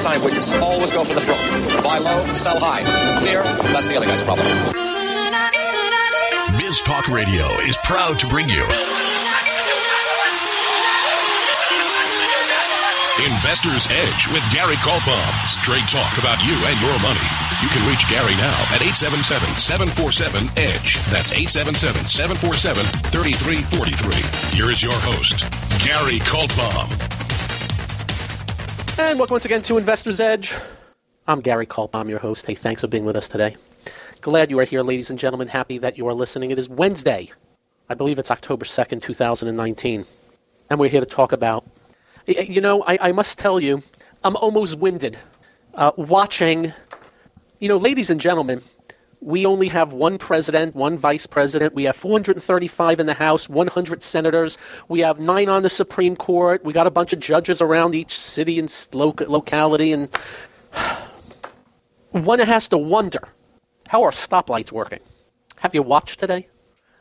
sign witness. Always go for the throat. Buy low, sell high. Fear, that's the other guy's problem. Biz Talk Radio is proud to bring you Investor's Edge with Gary Kaltbaum. Straight talk about you and your money. You can reach Gary now at 877-747-EDGE. That's 877-747-3343. Here is your host, Gary Kaltbaum. And welcome once again to Investor's Edge. I'm Gary Culp. I'm your host. Hey, thanks for being with us today. Glad you are here, ladies and gentlemen. Happy that you are listening. It is Wednesday. I believe it's October 2nd, 2019. And we're here to talk about you know, I, I must tell you, I'm almost winded uh, watching. You know, ladies and gentlemen, we only have one president, one vice president. We have 435 in the House, 100 senators. We have nine on the Supreme Court. We got a bunch of judges around each city and locality, and one has to wonder how are stoplights working. Have you watched today?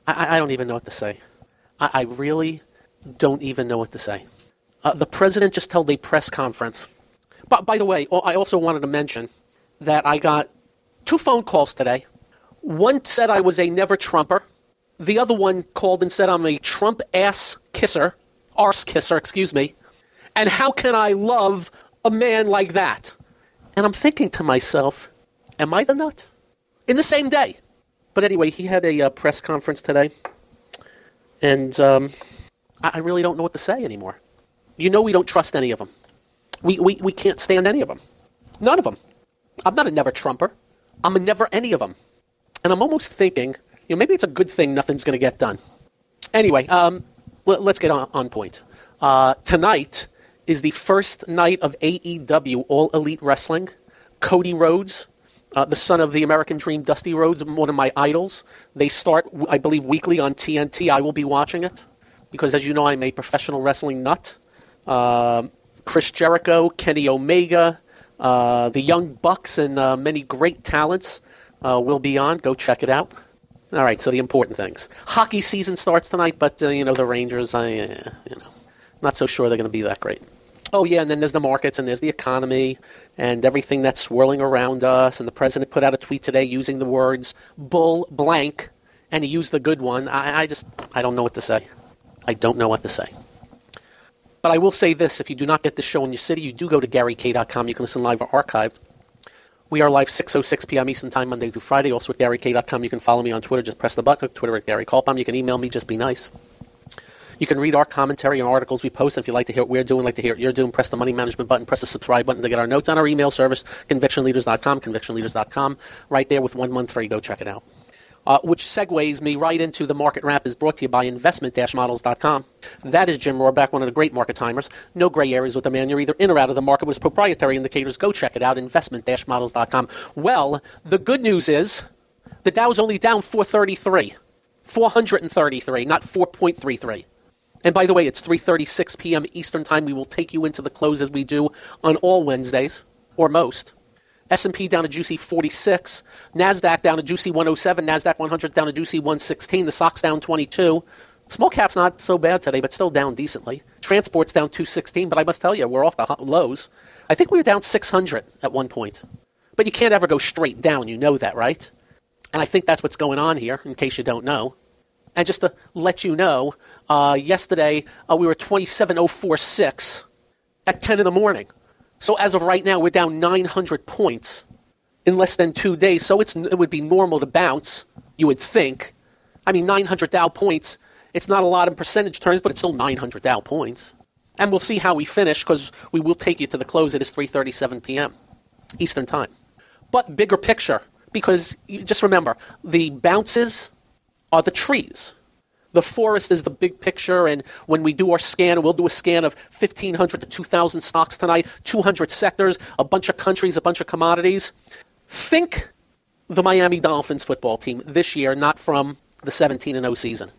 I, I don't even know what to say. I, I really don't even know what to say. Uh, the president just held a press conference. But by the way, I also wanted to mention that I got two phone calls today. One said I was a never Trumper. The other one called and said I'm a Trump ass kisser, arse kisser, excuse me. And how can I love a man like that? And I'm thinking to myself, am I the nut? In the same day. But anyway, he had a uh, press conference today, and um, I really don't know what to say anymore. You know we don't trust any of them. We, we, we can't stand any of them. None of them. I'm not a never Trumper. I'm never any of them. And I'm almost thinking, you know, maybe it's a good thing nothing's going to get done. Anyway, um, let, us get on, on point. Uh, tonight is the first night of AEW All Elite Wrestling. Cody Rhodes, uh, the son of the American Dream, Dusty Rhodes, one of my idols. They start, I believe, weekly on TNT. I will be watching it because, as you know, I'm a professional wrestling nut. Uh, Chris Jericho, Kenny Omega, the Young Bucks, and uh, many great talents uh, will be on. Go check it out. All right, so the important things. Hockey season starts tonight, but uh, you know the Rangers. I, you know, not so sure they're going to be that great. Oh yeah, and then there's the markets and there's the economy and everything that's swirling around us. And the president put out a tweet today using the words "bull blank," and he used the good one. I, I just I don't know what to say. I don't know what to say. But I will say this if you do not get the show in your city, you do go to GaryK.com. You can listen live or archived. We are live 6.06 p.m. Eastern Time, Monday through Friday. Also at GaryK.com. You can follow me on Twitter. Just press the button. Twitter at Gary. You can email me. Just be nice. You can read our commentary and articles we post. If you like to hear what we're doing, like to hear what you're doing, press the money management button, press the subscribe button to get our notes on our email service, convictionleaders.com, convictionleaders.com. Right there with one month free. Go check it out uh, which segues me right into the market wrap is brought to you by investment-models.com. That is Jim Rohrback, one of the great market timers. No gray areas with the man. You're either in or out of the market with proprietary indicators. Go check it out, investment-models.com. Well, the good news is the Dow is only down 433. 433, not 4.33. And by the way, it's 3:36 p.m. Eastern Time. We will take you into the close as we do on all Wednesdays, or most. S&P down to juicy 46, Nasdaq down to juicy 107, Nasdaq 100 down to juicy 116, the SOX down 22. Small caps not so bad today, but still down decently. Transport's down 216, but I must tell you, we're off the lows. I think we were down 600 at one point. But you can't ever go straight down, you know that, right? And I think that's what's going on here, in case you don't know. And just to let you know, uh, yesterday uh, we were 27046 at 10 in the morning. So as of right now, we're down 900 points in less than two days. So it's it would be normal to bounce, you would think. I mean, 900 Dow points. It's not a lot in percentage terms, but it's still 900 Dow points. And we'll see how we finish because we will take you to the close. It is 3:37 p.m. Eastern Time. But bigger picture, because just remember, the bounces are the trees. The forest is the big picture, and when we do our scan, we'll do a scan of 1,500 to 2,000 stocks tonight, 200 sectors, a bunch of countries, a bunch of commodities. Think the Miami Dolphins football team this year, not from the 17 and 0 season.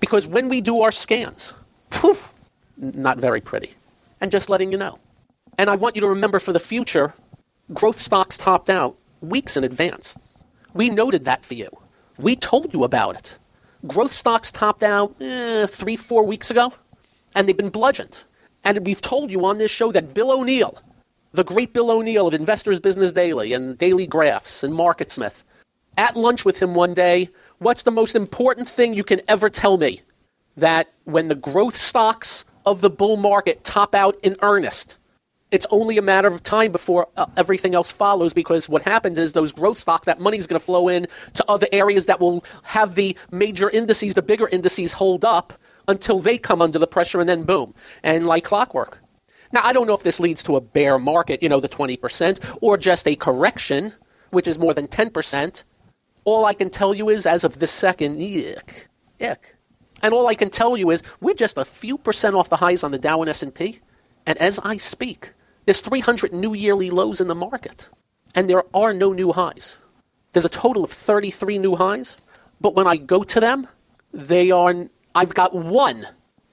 Because when we do our scans, poof, not very pretty. And just letting you know. And I want you to remember for the future, growth stocks topped out weeks in advance. We noted that for you. We told you about it. Growth stocks topped out eh, three, four weeks ago, and they've been bludgeoned. And we've told you on this show that Bill O'Neil, the great Bill O'Neil of Investors Business Daily and Daily Graphs and MarketSmith, at lunch with him one day, what's the most important thing you can ever tell me? That when the growth stocks of the bull market top out in earnest, it's only a matter of time before uh, everything else follows because what happens is those growth stocks, that money is going to flow in to other areas that will have the major indices, the bigger indices hold up until they come under the pressure and then boom. And like clockwork. Now, I don't know if this leads to a bear market, you know, the 20%, or just a correction, which is more than 10%. All I can tell you is, as of this second, yuck, yuck. And all I can tell you is, we're just a few percent off the highs on the Dow and S&P. And as I speak, there's 300 new yearly lows in the market, and there are no new highs. There's a total of 33 new highs, but when I go to them, they are. I've got one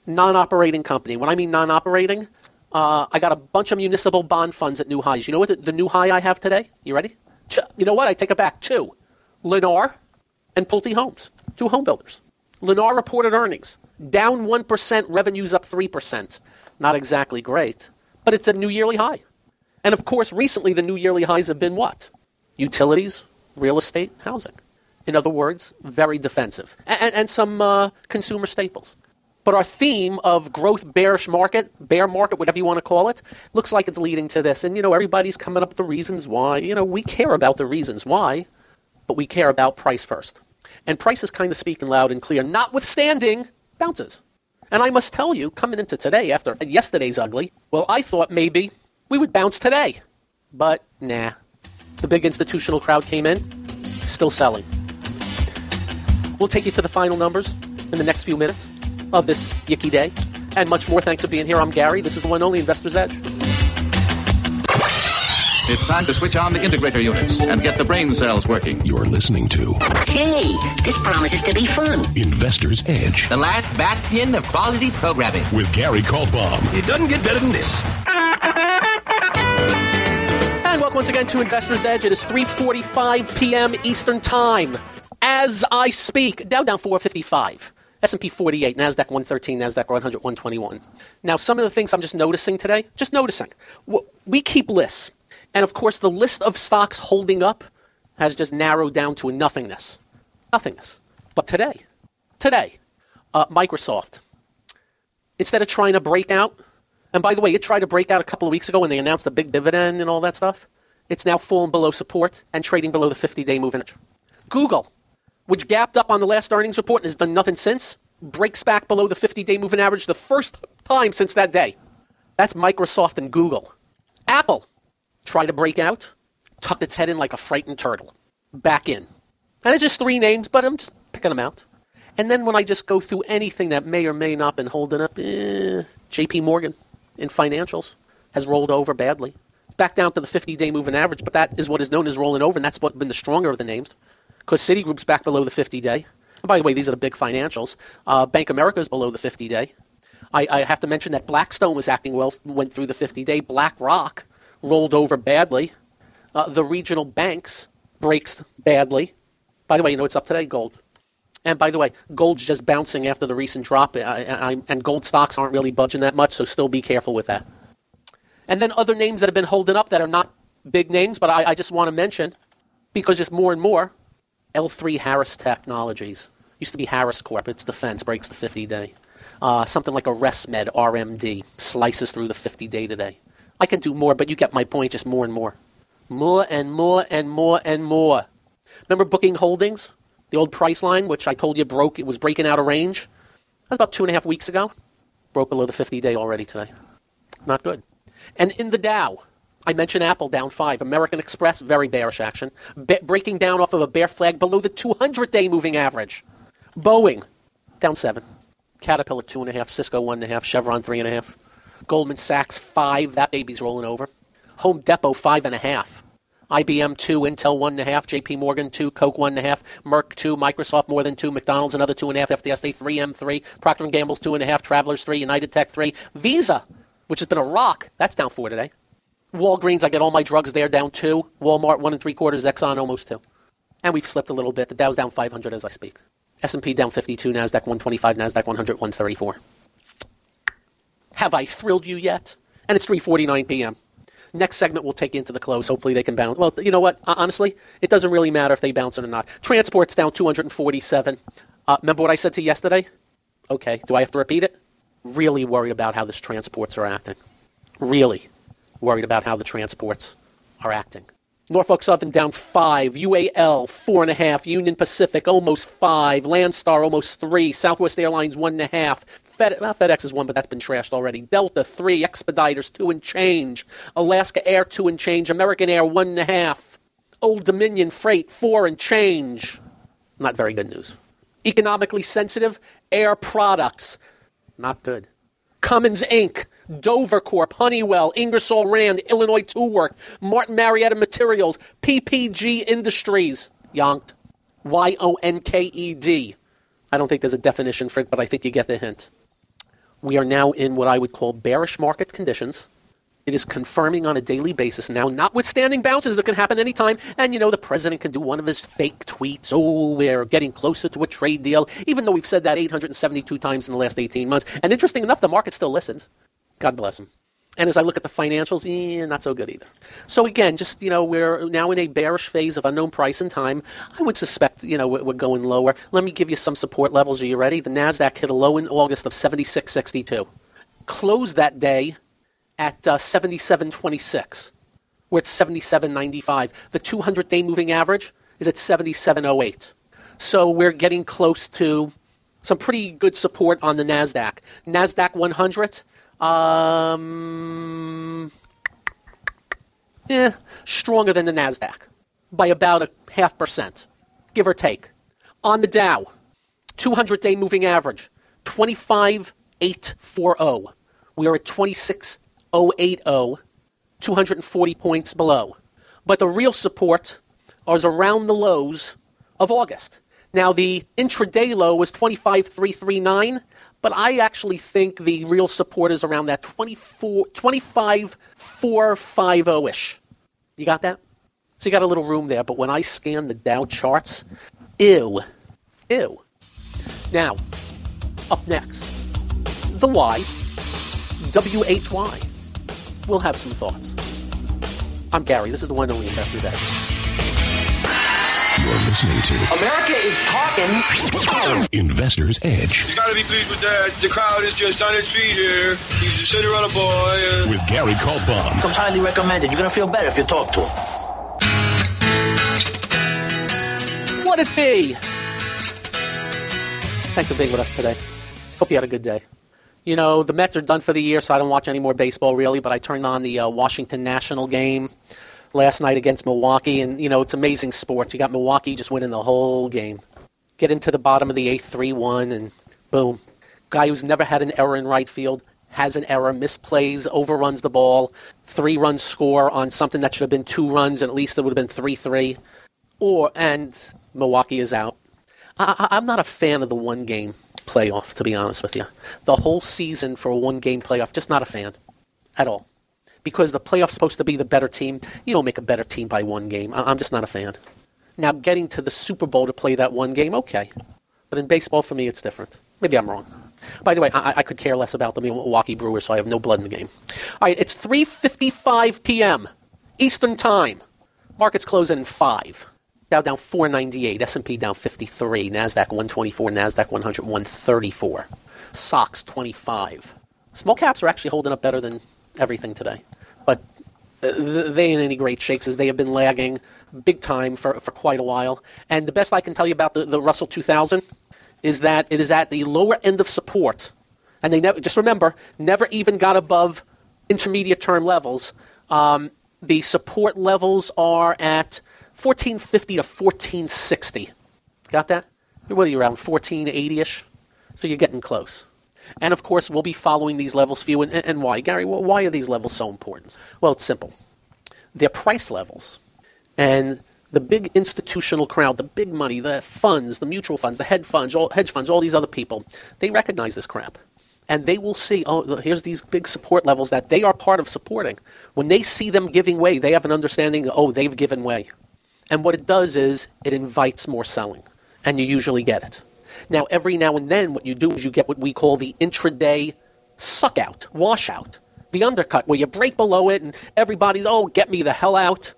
non-operating company. When I mean non-operating, uh, I got a bunch of municipal bond funds at new highs. You know what the, the new high I have today? You ready? Ch- you know what? I take it back. Two, Lennar and Pulte Homes, two home builders. Lennar reported earnings down 1%, revenues up 3%. Not exactly great but it's a new yearly high. And of course, recently the new yearly highs have been what? Utilities, real estate, housing. In other words, very defensive. And, and some uh, consumer staples. But our theme of growth bearish market, bear market, whatever you want to call it, looks like it's leading to this. And, you know, everybody's coming up with the reasons why. You know, we care about the reasons why, but we care about price first. And price is kind of speaking loud and clear, notwithstanding bounces. And I must tell you, coming into today after yesterday's ugly, well, I thought maybe we would bounce today. But nah. The big institutional crowd came in, still selling. We'll take you to the final numbers in the next few minutes of this yicky day. And much more. Thanks for being here. I'm Gary. This is the one only Investor's Edge. It's time to switch on the integrator units and get the brain cells working. You're listening to Hey, this promises to be fun. Investor's Edge The last bastion of quality programming. with Gary Kaltbaum. It doesn't get better than this. And welcome once again to Investor's Edge. It is 3:45 p.m. Eastern Time. As I speak, Dow down 455. S&P 48, Nasdaq 113, Nasdaq 100 121. Now, some of the things I'm just noticing today, just noticing. We keep lists, and of course, the list of stocks holding up has just narrowed down to a nothingness, nothingness. But today, today, uh, Microsoft, instead of trying to break out, and by the way, it tried to break out a couple of weeks ago when they announced the big dividend and all that stuff. It's now fallen below support and trading below the 50-day moving average. Google, which gapped up on the last earnings report and has done nothing since, breaks back below the 50-day moving average the first time since that day. That's Microsoft and Google. Apple tried to break out, tucked its head in like a frightened turtle, back in. And it's just three names, but I'm just picking them out. And then when I just go through anything that may or may not been holding up, eh, J.P. Morgan in financials has rolled over badly. It's back down to the 50-day moving average, but that is what is known as rolling over, and that's what's been the stronger of the names. Because Citigroup's back below the 50-day. And by the way, these are the big financials. Uh, Bank America is below the 50-day. I, I have to mention that Blackstone was acting well, went through the 50-day. BlackRock rolled over badly. Uh, the regional banks breaks badly. By the way, you know what's up today? Gold. And by the way, gold's just bouncing after the recent drop, I, I, and gold stocks aren't really budging that much, so still be careful with that. And then other names that have been holding up that are not big names, but I, I just want to mention because just more and more, L3 Harris Technologies used to be Harris Corp. It's defense breaks the 50-day. Uh, something like a ResMed RMD slices through the 50-day today. I can do more, but you get my point. Just more and more, more and more and more and more. Remember Booking Holdings, the old price line, which I told you broke. It was breaking out of range. That was about two and a half weeks ago. Broke below the 50-day already today. Not good. And in the Dow, I mentioned Apple down five. American Express, very bearish action. Be- breaking down off of a bear flag below the 200-day moving average. Boeing, down seven. Caterpillar, two and a half. Cisco, one and a half. Chevron, three and a half. Goldman Sachs, five. That baby's rolling over. Home Depot, five and a half. IBM, two. Intel, one and a half. JP Morgan, two. Coke, one and a half. Merck, two. Microsoft, more than two. McDonald's, another two and a half. FDSA, three. M, three. Procter & Gamble's, two and a half. Travelers, three. United Tech, three. Visa, which has been a rock, that's down four today. Walgreens, I get all my drugs there down two. Walmart, one and three quarters. Exxon, almost two. And we've slipped a little bit. The Dow's down 500 as I speak. S&P down 52, Nasdaq 125, Nasdaq 100, 134. Have I thrilled you yet? And it's 3:49 p.m. Next segment, we'll take into the close. Hopefully, they can bounce. Well, you know what? Honestly, it doesn't really matter if they bounce it or not. Transport's down 247. Uh, remember what I said to you yesterday? Okay. Do I have to repeat it? Really worried about how this transports are acting. Really worried about how the transports are acting. Norfolk Southern down five, UAL four and a half, Union Pacific almost five, Landstar almost three, Southwest Airlines one and a half, Fed, well, FedEx is one, but that's been trashed already. Delta three, Expeditors two and change, Alaska Air two and change, American Air one and a half, Old Dominion Freight four and change. Not very good news. Economically sensitive, Air Products, not good. Cummins Inc., Dover Corp., Honeywell, Ingersoll Rand, Illinois Tool Work, Martin Marietta Materials, PPG Industries, Yonked. Y O N K E D. I don't think there's a definition for it, but I think you get the hint. We are now in what I would call bearish market conditions. It is confirming on a daily basis now, notwithstanding bounces that can happen anytime. And, you know, the president can do one of his fake tweets. Oh, we're getting closer to a trade deal, even though we've said that 872 times in the last 18 months. And interesting enough, the market still listens. God bless him. And as I look at the financials, eh, not so good either. So again, just you know, we're now in a bearish phase of unknown price and time. I would suspect you know we're going lower. Let me give you some support levels. Are you ready? The Nasdaq hit a low in August of 76.62. Closed that day at uh, 77.26. We're at 77.95. The 200-day moving average is at 77.08. So we're getting close to some pretty good support on the Nasdaq. Nasdaq 100 um, yeah, stronger than the Nasdaq by about a half percent, give or take. On the Dow, 200-day moving average, 25,840. We are at 26,080, 240 points below. But the real support is around the lows of August. Now the intraday low was 25,339 but I actually think the real support is around that 24, 25, 450 ish. You got that? So you got a little room there, but when I scan the Dow charts, ew, ew. Now, up next, the Y, WHY. We'll have some thoughts. I'm Gary. This is the one only Investors Edge. You're listening to America is talking. Investor's Edge You gotta be pleased with that. The crowd is just on its feet here. He's a Cinderella boy. And with Gary Kaltbaum. Comes highly recommended. You're gonna feel better if you talk to him. What it be? Thanks for being with us today. Hope you had a good day. You know, the Mets are done for the year, so I don't watch any more baseball really, but I turned on the uh, Washington National game last night against Milwaukee, and, you know, it's amazing sports. You got Milwaukee just winning the whole game. Get into the bottom of the eighth, 3 1, and boom. Guy who's never had an error in right field has an error, misplays, overruns the ball, three run score on something that should have been two runs, and at least it would have been 3 3. Or, and Milwaukee is out. I, I, I'm not a fan of the one game playoff, to be honest with you. The whole season for a one game playoff, just not a fan at all. Because the playoff's supposed to be the better team. You don't make a better team by one game. I'm just not a fan. Now, getting to the Super Bowl to play that one game, okay. But in baseball, for me, it's different. Maybe I'm wrong. By the way, I, I could care less about the Milwaukee Brewers, so I have no blood in the game. All right, it's 3:55 p.m. Eastern Time. Markets closing in five. Dow down 498, S&P down 53, Nasdaq 124, Nasdaq 100 134, SOX 25. Small caps are actually holding up better than everything today, but uh, they ain't any great shakes as they have been lagging big time for, for quite a while. And the best I can tell you about the, the Russell 2000 is that it is at the lower end of support, and they never just remember never even got above intermediate term levels. Um, the support levels are at 1450 to 1460. Got that? What are you around 1480ish? So you're getting close. And of course, we'll be following these levels for you. And, and why, Gary? Why are these levels so important? Well, it's simple. They're price levels, and the big institutional crowd, the big money, the funds, the mutual funds, the hedge funds, all hedge funds, all these other people, they recognize this crap. And they will see, oh, here's these big support levels that they are part of supporting. When they see them giving way, they have an understanding, oh, they've given way. And what it does is it invites more selling, and you usually get it. Now, every now and then, what you do is you get what we call the intraday suck out, washout. the undercut, where you break below it and everybody's, oh, get me the hell out.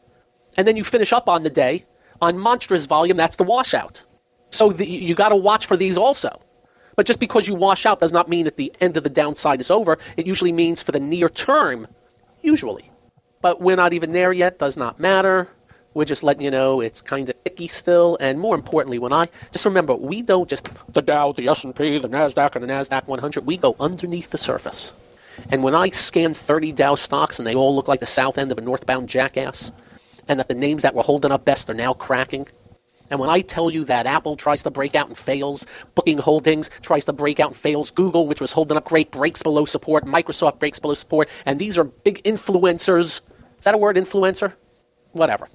And then you finish up on the day on monstrous volume, that's the washout. So the, you got to watch for these also. But just because you wash out does not mean that the end of the downside is over. It usually means for the near term, usually. But we're not even there yet, does not matter. We're just letting you know it's kind of icky still. And more importantly, when I just remember, we don't just the Dow, the S&P, the Nasdaq, and the Nasdaq 100. We go underneath the surface. And when I scan 30 Dow stocks and they all look like the south end of a northbound jackass, and that the names that were holding up best are now cracking, and when I tell you that Apple tries to break out and fails, Booking Holdings tries to break out and fails, Google, which was holding up great, breaks below support, Microsoft breaks below support, and these are big influencers. Is that a word, influencer? Whatever.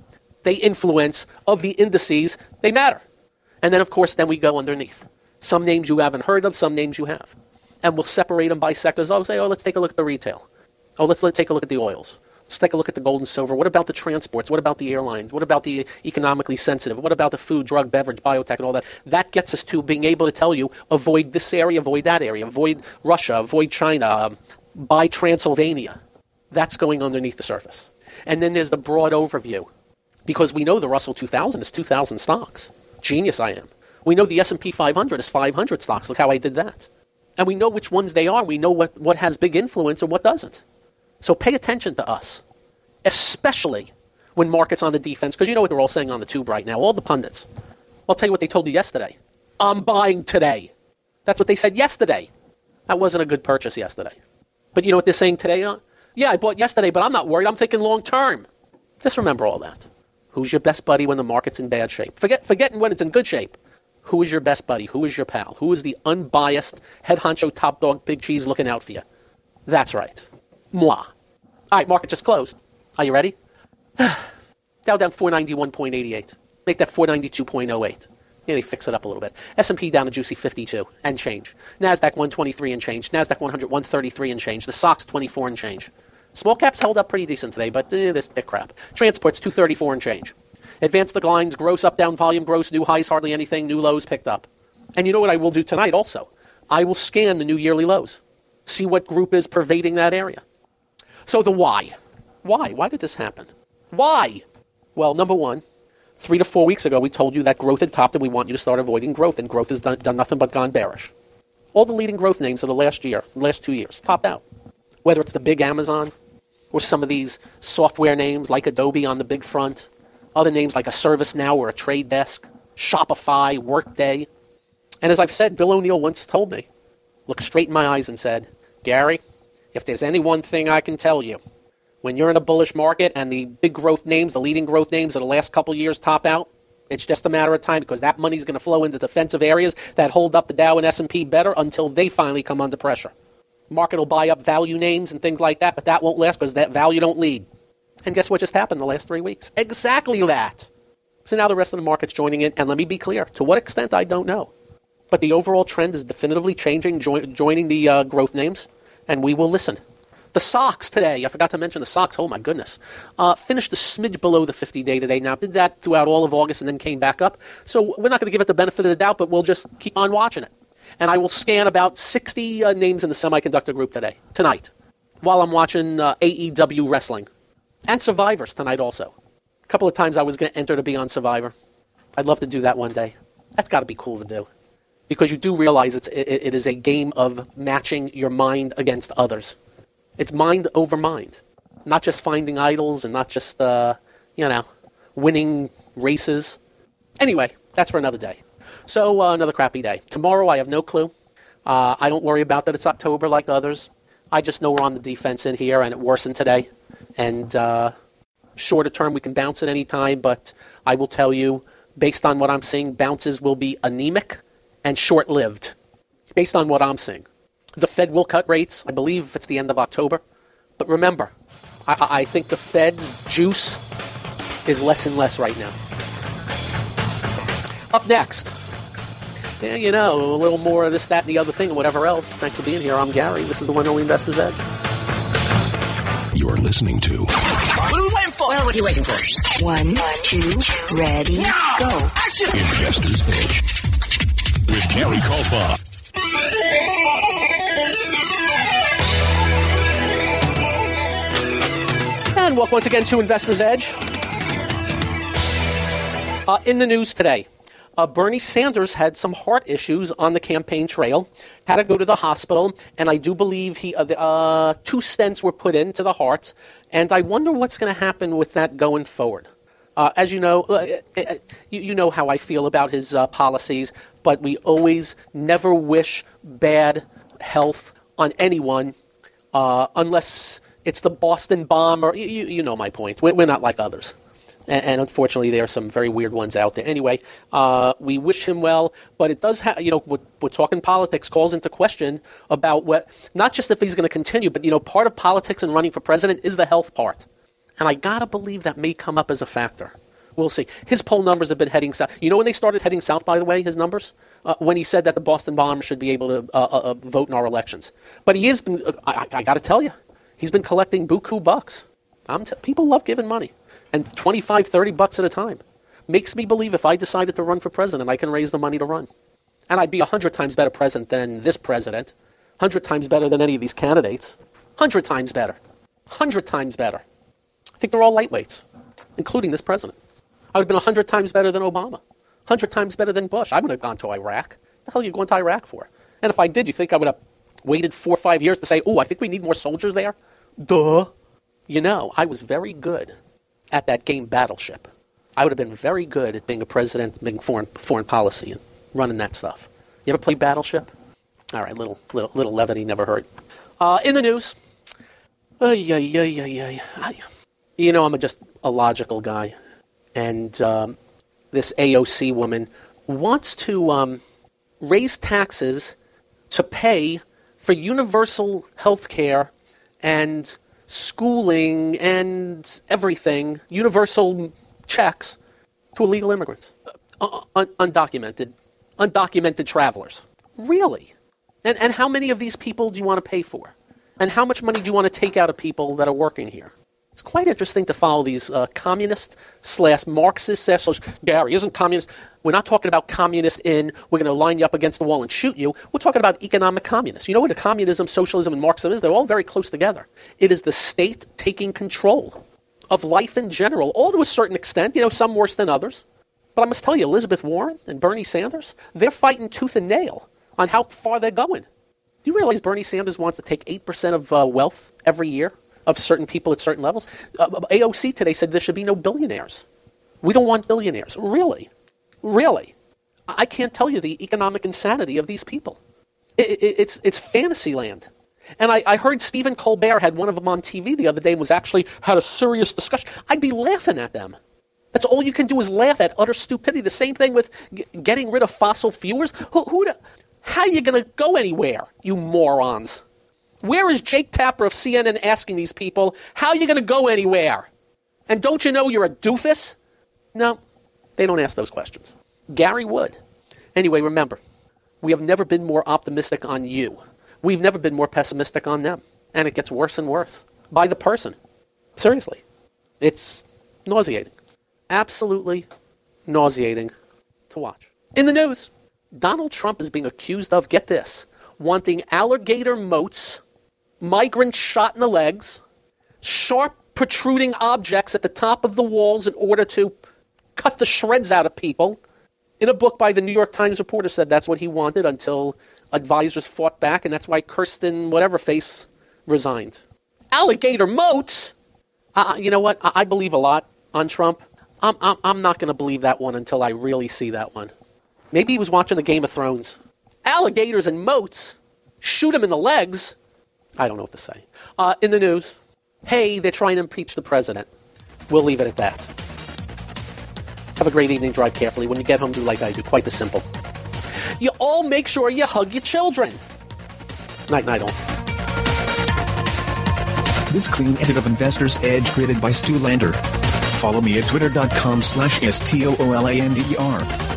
They influence of the indices, they matter. And then, of course, then we go underneath. Some names you haven't heard of, some names you have. And we'll separate them by sectors. I'll say, oh, let's take a look at the retail. Oh, let's, let's take a look at the oils. Let's take a look at the gold and silver. What about the transports? What about the airlines? What about the economically sensitive? What about the food, drug, beverage, biotech, and all that? That gets us to being able to tell you avoid this area, avoid that area, avoid Russia, avoid China, um, buy Transylvania. That's going underneath the surface. And then there's the broad overview, because we know the Russell 2000 is 2,000 stocks. Genius I am. We know the S&P 500 is 500 stocks. Look how I did that. And we know which ones they are. We know what, what has big influence and what doesn't. So pay attention to us, especially when markets on the defense, because you know what they're all saying on the tube right now, all the pundits. I'll tell you what they told you yesterday. I'm buying today. That's what they said yesterday. That wasn't a good purchase yesterday. But you know what they're saying today? Yeah, I bought yesterday, but I'm not worried. I'm thinking long term. Just remember all that. Who's your best buddy when the market's in bad shape? Forget forgetting when it's in good shape. Who is your best buddy? Who is your pal? Who is the unbiased head honcho top dog big cheese looking out for you? That's right. Moi. All right, market just closed. Are you ready? Dow down 491.88. Make that 492.08. Yeah, they fix it up a little bit. S&P down a juicy 52 and change. Nasdaq 123 and change. Nasdaq 100 133 and change. The SOX 24 and change. Small caps held up pretty decent today, but eh, this thick crap. Transports 234 and change. Advanced declines, gross up down volume, gross new highs, hardly anything, new lows picked up. And you know what I will do tonight also? I will scan the new yearly lows. See what group is pervading that area. So the why. Why? Why did this happen? Why? Well, number one, three to four weeks ago, we told you that growth had topped and we want you to start avoiding growth, and growth has done, done nothing but gone bearish. All the leading growth names of the last year, last two years, topped out. Whether it's the big Amazon or some of these software names like Adobe on the big front, other names like a ServiceNow or a Trade Desk, Shopify, Workday. And as I've said, Bill O'Neil once told me, looked straight in my eyes and said, Gary, if there's any one thing I can tell you, when you're in a bullish market and the big growth names, the leading growth names of the last couple years top out, it's just a matter of time because that money's going to flow into defensive areas that hold up the Dow and S&P better until they finally come under pressure. Market will buy up value names and things like that, but that won't last because that value don't lead. And guess what just happened the last three weeks? Exactly that. So now the rest of the market's joining in, and let me be clear: to what extent I don't know, but the overall trend is definitively changing, joining the uh, growth names and we will listen. The SOX today, I forgot to mention the SOX. Oh my goodness, uh, finished a smidge below the 50-day today. Now did that throughout all of August and then came back up. So we're not going to give it the benefit of the doubt, but we'll just keep on watching it. And I will scan about 60 uh, names in the semiconductor group today, tonight, while I'm watching uh, AEW wrestling and Survivors tonight also. A couple of times I was going to enter to be on Survivor. I'd love to do that one day. That's got to be cool to do because you do realize it's, it, it is a game of matching your mind against others. It's mind over mind, not just finding idols and not just uh, you know winning races. Anyway, that's for another day. So uh, another crappy day. Tomorrow I have no clue. Uh, I don't worry about that it's October like others. I just know we're on the defense in here and it worsened today. And uh, shorter term we can bounce at any time, but I will tell you, based on what I'm seeing, bounces will be anemic and short lived, based on what I'm seeing. The Fed will cut rates. I believe it's the end of October. But remember, I, I think the Fed's juice is less and less right now. Up next, yeah, you know, a little more of this, that, and the other thing, and whatever else. Thanks for being here. I'm Gary. This is the one only Investor's Edge. You're listening to. What are we waiting for? Well, what are you waiting for? One, two, ready, go. Action! Investor's Edge with Gary Kaltbaum. And welcome once again to Investor's Edge. Uh, in the news today, uh, Bernie Sanders had some heart issues on the campaign trail, had to go to the hospital, and I do believe he uh, uh two stents were put into the heart, and I wonder what's going to happen with that going forward. Uh, as you know, uh, you, you, know how I feel about his policies, but we always never wish bad health on anyone unless it's the Boston bomb, or you, you know my point. We're, we're not like others and, and, unfortunately there are some very weird ones out there. Anyway, uh, we wish him well, but it does have, you know, we're, we're, talking politics calls into question about what, not just if he's going to continue, but, you know, part of politics and running for president is the health part. And I got to believe that may come up as a factor. We'll see. His poll numbers have been heading south. You know when they started heading south, by the way, his numbers? Uh, when he said that the Boston bombers should be able to uh, uh, uh vote in our elections. But he has been, uh, I, I got to tell you, he's been collecting buku bucks. T- people love giving money and 25, 30 bucks at a time. Makes me believe if I decided to run for president, I can raise the money to run. And I'd be a hundred times better president than this president. Hundred times better than any of these candidates. Hundred times better. Hundred times better. I think they're all lightweights, including this president. I would have been a hundred times better than Obama. Hundred times better than Bush. I wouldn't have gone to Iraq. What the hell are you going to Iraq for? And if I did, you think I would have waited four or five years to say, oh, I think we need more soldiers there? Duh. You know, I was very good at that game Battleship. I would have been very good at being a president, being foreign foreign policy, and running that stuff. You ever play Battleship? All right, little little little levity never hurt. Uh, in the news, uh, yeah, yeah, yeah, yeah. You know, I'm just a logical guy, and um, this AOC woman wants to um, raise taxes to pay for universal health care and schooling and everything, universal checks to illegal immigrants, uh, un- undocumented, undocumented travelers. Really? And, and how many of these people do you want to pay for? And how much money do you want to take out of people that are working here? It's quite interesting to follow these uh, communist slash Marxist slash Gary isn't communist. We're not talking about communist in we're going to line you up against the wall and shoot you. We're talking about economic communists. You know what a communism, socialism, and Marxism is? They're all very close together. It is the state taking control of life in general, all to a certain extent. You know, some worse than others. But I must tell you, Elizabeth Warren and Bernie Sanders, they're fighting tooth and nail on how far they're going. Do you realize Bernie Sanders wants to take 8% of uh, wealth every year of certain people at certain levels. Uh, AOC today said there should be no billionaires. We don't want billionaires. Really? Really? I can't tell you the economic insanity of these people. It, it, it's, it's fantasy land. And I, I, heard Stephen Colbert had one of them on TV the other day and was actually had a serious discussion. I'd be laughing at them. That's all you can do is laugh at utter stupidity. The same thing with g- getting rid of fossil fuels. Who, who, how are you going to go anywhere, you morons? Where is Jake Tapper of CNN asking these people, how are you going to go anywhere? And don't you know you're a doofus? No, they don't ask those questions. Gary would. Anyway, remember, we have never been more optimistic on you. We've never been more pessimistic on them. And it gets worse and worse by the person. Seriously. It's nauseating. Absolutely nauseating to watch. In the news, Donald Trump is being accused of, get this, wanting alligator moats migrants shot in the legs, sharp protruding objects at the top of the walls in order to cut the shreds out of people. In a book by the New York Times reporter said that's what he wanted until advisors fought back, and that's why Kirstjen whatever face resigned. Alligator moats. Uh, you know what? I, I, believe a lot on Trump. I'm, I'm, I'm not going to believe that one until I really see that one. Maybe he was watching the Game of Thrones. Alligators and moats. Shoot him in the legs. I don't know what to say. Uh, in the news, hey, they're trying to impeach the president. We'll leave it at that. Have a great evening. Drive carefully. When you get home, do like I do. Quite the simple. You all make sure you hug your children. Night, night, all. This clean edit of Investor's Edge created by Stu Lander. Follow me at twitter.com slash S-T-O-O-L-A-N-D-E-R.